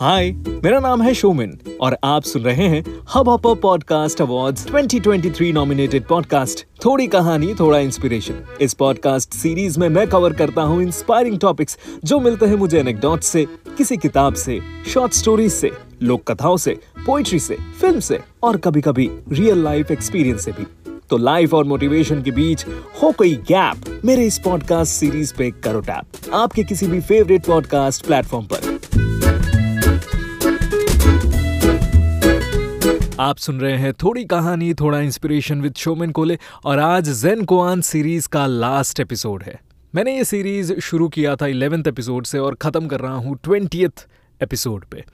हाय मेरा नाम है शोमिन और आप सुन रहे हैं Hub Hopper podcast awards 2023 nominated podcast थोड़ी कहानी, थोड़ा इंस्पिरेशन इस पॉडकास्ट सीरीज़ में मैं कवर करता हूँ इंस्पायरिंग टॉपिक्स जो मिलते हैं मुझे एनेक्डोट से, किसी किताब से शॉर्ट स्टोरीज से, लोक कथाओं से पोइट्री से फ़िल्म से और कभी कभी रियल लाइफ एक्सपीरियंस से भी। तो लाइफ और मोटिवेशन के बीच हो कोई गैप मेरे इस पॉडकास्ट सीरीज़ पे करो टैप आपके किसी भी फेवरेट पॉडकास्ट प्लेटफॉर्म पर। आप सुन रहे हैं थोड़ी कहानी, थोड़ा इंस्पिरेशन विद शोमेन कोले और आज जेन कोआन सीरीज़ का लास्ट एपिसोड है। मैंने ये सीरीज़ शुरू किया था इलेवेंथ एपिसोड से और ख़त्म कर रहा हूँ ट्वेंटियथ एपिसोड पे।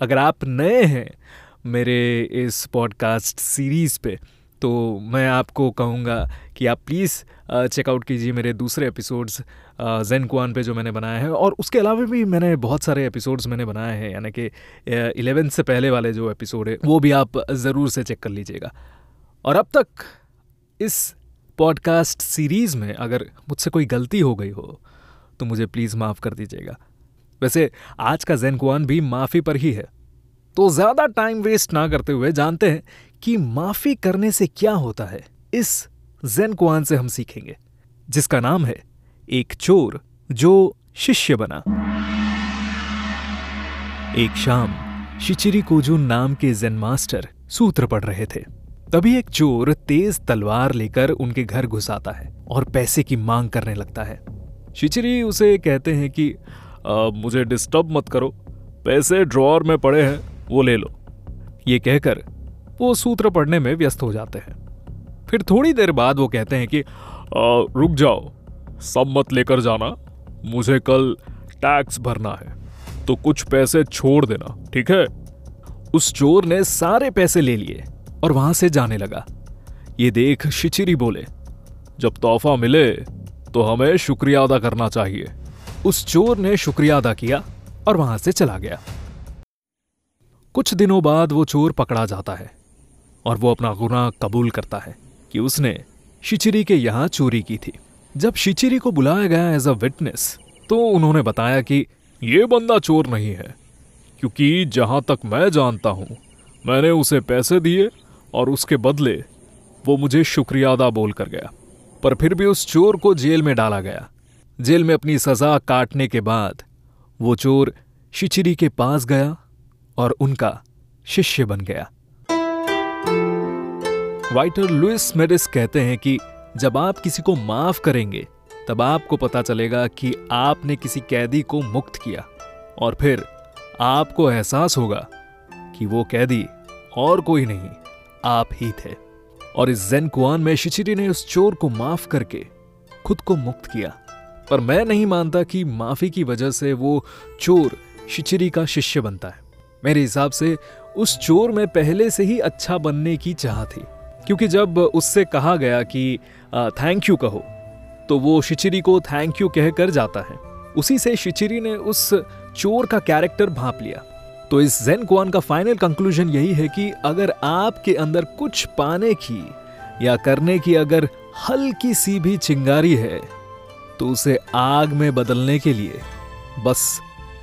अगर आप नए हैं मेरे इस पॉडकास्ट सीरीज़ पे तो मैं आपको कहूँगा कि आप प्लीज़ चेकआउट कीजिए मेरे दूसरे एपिसोड्स जैन कुआन पे जो मैंने बनाए हैं। और उसके अलावा भी मैंने बहुत सारे एपिसोड्स मैंने बनाए हैं, यानी कि इलेवेंथ से पहले वाले जो एपिसोड है, वो भी आप ज़रूर से चेक कर लीजिएगा। और अब तक इस पॉडकास्ट सीरीज़ में अगर मुझसे कोई गलती हो गई हो तो मुझे प्लीज़ माफ़ कर दीजिएगा। वैसे आज का जैन कुआन भी माफ़ी पर ही है। तो ज़्यादा टाइम वेस्ट ना करते हुए जानते हैं कि माफ़ी करने से क्या होता है। इस जैन कुआन से हम सीखेंगे जिसका नाम है एक चोर जो शिष्य बना। एक शाम शिचिरी कोजुन नाम के जेन मास्टर सूत्र पढ़ रहे थे। तभी एक चोर तेज तलवार लेकर उनके घर घुस आता है और पैसे की मांग करने लगता है। शिचिरी उसे कहते हैं कि आ, मुझे डिस्टर्ब मत करो। पैसे ड्रॉर में पड़े हैं। वो ले लो। ये कहकर वो सूत्र पढ़ने में व्यस्त हो जाते हैं। फिर थोड़ी देर बाद वो कहते हैं कि आ, रुक जाओ सब मत लेकर जाना मुझे कल टैक्स भरना है तो कुछ पैसे छोड़ देना ठीक है? उस चोर ने सारे पैसे ले लिए और वहाँ से जाने लगा। ये देख शिचिरी बोले जब तोहफा मिले तो हमें शुक्रिया अदा करना चाहिए। उस चोर ने शुक्रिया अदा किया और वहाँ से चला गया। कुछ दिनों बाद वो चोर पकड़ा जाता है और वो अपना गुनाह कबूल करता है कि उसने शिचिरी के यहाँ चोरी की थी। जब शिचिरी को बुलाया गया एज अ विटनेस तो उन्होंने बताया कि ये बंदा चोर नहीं है, क्योंकि जहाँ तक मैं जानता हूँ, मैंने उसे पैसे दिए और उसके बदले वो मुझे शुक्रिया अदा बोल कर गया। पर फिर भी उस चोर को जेल में डाला गया। जेल में अपनी सजा काटने के बाद वो चोर शिचिरी के पास गया और उनका शिष्य बन गया। वाइटर लुइस मेरिस कहते हैं कि जब आप किसी को माफ़ करेंगे, तब आपको पता चलेगा कि आपने किसी कैदी को मुक्त किया और फिर आपको एहसास होगा कि वो कैदी और कोई नहीं, आप ही थे। और इस जैन कुआन में शिचिरी ने उस चोर को माफ़ करके खुद को मुक्त किया। पर मैं नहीं मानता कि माफ़ी की वजह से वो चोर शिचिरी का शिष्य बनता है। मेरे हिसाब से, उस चोर में पहले से ही अच्छा बनने की चाह थी। क्योंकि जब उससे कहा गया कि थैंक यू कहो तो वो शिचिरी को थैंक यू कहकर जाता है। उसी से शिचिरी ने उस चोर का कैरेक्टर भाप लिया। तो इस जैन कुआन का फाइनल कंक्लूजन यही है कि अगर आपके अंदर कुछ पाने की या करने की अगर हल्की सी भी चिंगारी है तो उसे आग में बदलने के लिए बस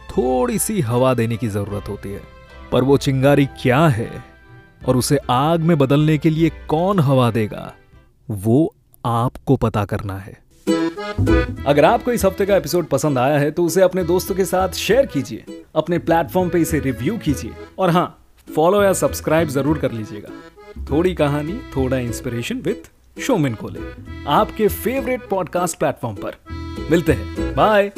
थोड़ी सी हवा देने की ज़रूरत होती है। पर वो चिंगारी क्या है और उसे आग में बदलने के लिए कौन हवा देगा, वो आपको पता करना है। अगर आपको इस हफ़्ते का एपिसोड पसंद आया है तो उसे अपने दोस्तों के साथ शेयर कीजिए, अपने प्लेटफॉर्म पे इसे रिव्यू कीजिए, और हाँ फॉलो या सब्सक्राइब ज़रूर कर लीजिएगा। थोड़ी कहानी, थोड़ा इंस्पिरेशन विथ शोमिन कोले आपके फेवरेट पॉडकास्ट प्लेटफॉर्म पर। मिलते हैं। बाय